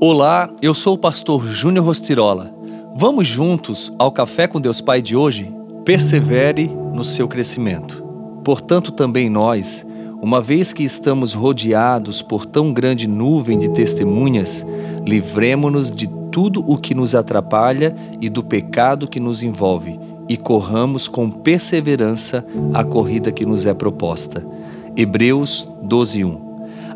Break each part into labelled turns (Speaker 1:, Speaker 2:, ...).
Speaker 1: Olá, eu sou o pastor Júnior Rostirola. Vamos juntos ao Café com Deus Pai de hoje? Persevere no seu crescimento. Portanto, também nós, uma vez que estamos rodeados por tão grande nuvem de testemunhas, livremo-nos de tudo o que nos atrapalha e do pecado que nos envolve, e corramos com perseverança a corrida que nos é proposta. Hebreus 12:1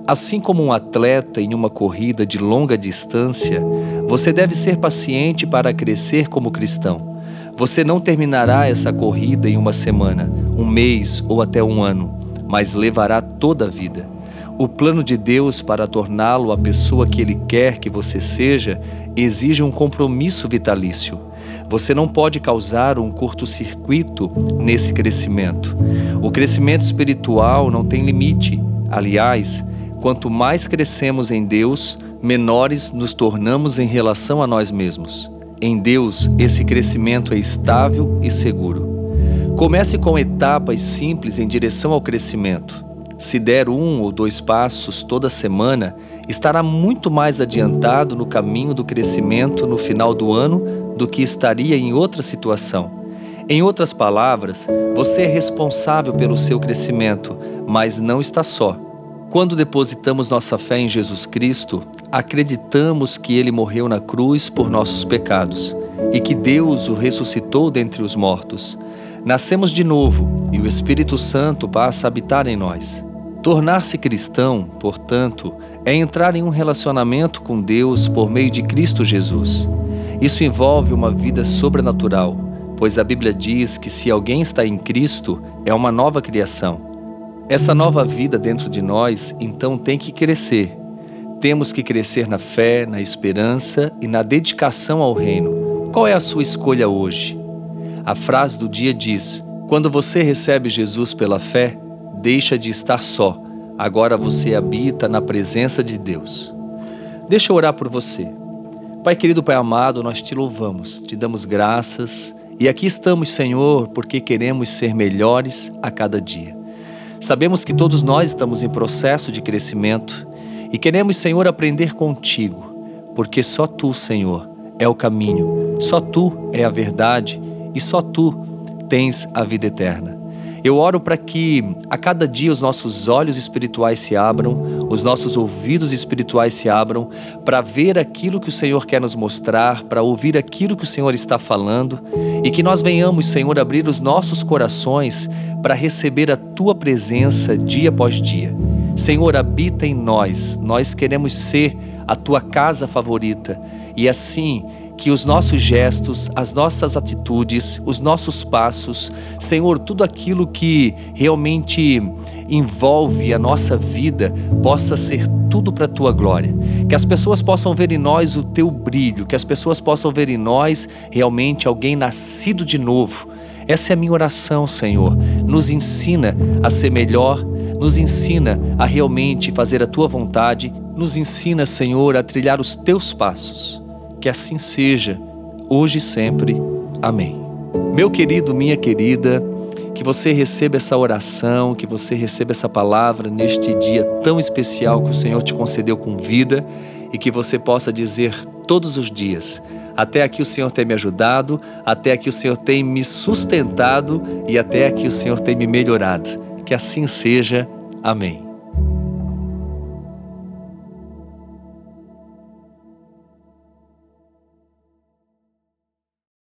Speaker 1: Assim como um atleta em uma corrida de longa distância, você deve ser paciente para crescer como cristão. Você não terminará essa corrida em uma semana, um mês ou até um ano, mas levará toda a vida. O plano de Deus para torná-lo a pessoa que Ele quer que você seja exige um compromisso vitalício. Você não pode causar um curto-circuito nesse crescimento. O crescimento espiritual não tem limite. Aliás, Quanto mais crescemos em Deus, menores nos tornamos em relação a nós mesmos. Em Deus, esse crescimento é estável e seguro. Comece com etapas simples em direção ao crescimento. Se der um ou dois passos toda semana, estará muito mais adiantado no caminho do crescimento no final do ano do que estaria em outra situação. Em outras palavras, você é responsável pelo seu crescimento, mas não está só. Quando depositamos nossa fé em Jesus Cristo, acreditamos que ele morreu na cruz por nossos pecados e que Deus o ressuscitou dentre os mortos. Nascemos de novo e o Espírito Santo passa a habitar em nós. Tornar-se cristão, portanto, é entrar em um relacionamento com Deus por meio de Cristo Jesus. Isso envolve uma vida sobrenatural, pois a Bíblia diz que se alguém está em Cristo, é uma nova criação. Essa nova vida dentro de nós, então, tem que crescer. Temos que crescer na fé, na esperança e na dedicação ao reino. Qual é a sua escolha hoje? A frase do dia diz: Quando você recebe Jesus pela fé, deixa de estar só. Agora você habita na presença de Deus. Deixa eu orar por você. Pai querido, Pai amado, nós te louvamos, te damos graças e aqui estamos, Senhor, porque queremos ser melhores a cada dia. Sabemos que todos nós estamos em processo de crescimento e queremos, Senhor, aprender contigo, porque só tu, Senhor, é o caminho, só tu é a verdade e só tu tens a vida eterna. Eu oro para que a cada dia os nossos olhos espirituais se abram, os nossos ouvidos espirituais se abram para ver aquilo que o Senhor quer nos mostrar, para ouvir aquilo que o Senhor está falando e que nós venhamos, Senhor, abrir os nossos corações para receber a tua presença dia após dia. Senhor, habita em nós, nós queremos ser a tua casa favorita e assim que os nossos gestos, as nossas atitudes, os nossos passos, Senhor, tudo aquilo que realmente envolve a nossa vida possa ser tudo para a tua glória. Que as pessoas possam ver em nós o teu brilho, que as pessoas possam ver em nós realmente alguém nascido de novo. Essa é a minha oração, Senhor. Nos ensina a ser melhor, nos ensina a realmente fazer a tua vontade, nos ensina, Senhor, a trilhar os teus passos. Que assim seja, hoje e sempre. Amém. Meu querido, minha querida, que você receba essa oração, que você receba essa palavra neste dia tão especial que o Senhor te concedeu com vida e que você possa dizer todos os dias: Até aqui o Senhor tem me ajudado, até aqui o Senhor tem me sustentado e até aqui o Senhor tem me melhorado. Que assim seja. Amém.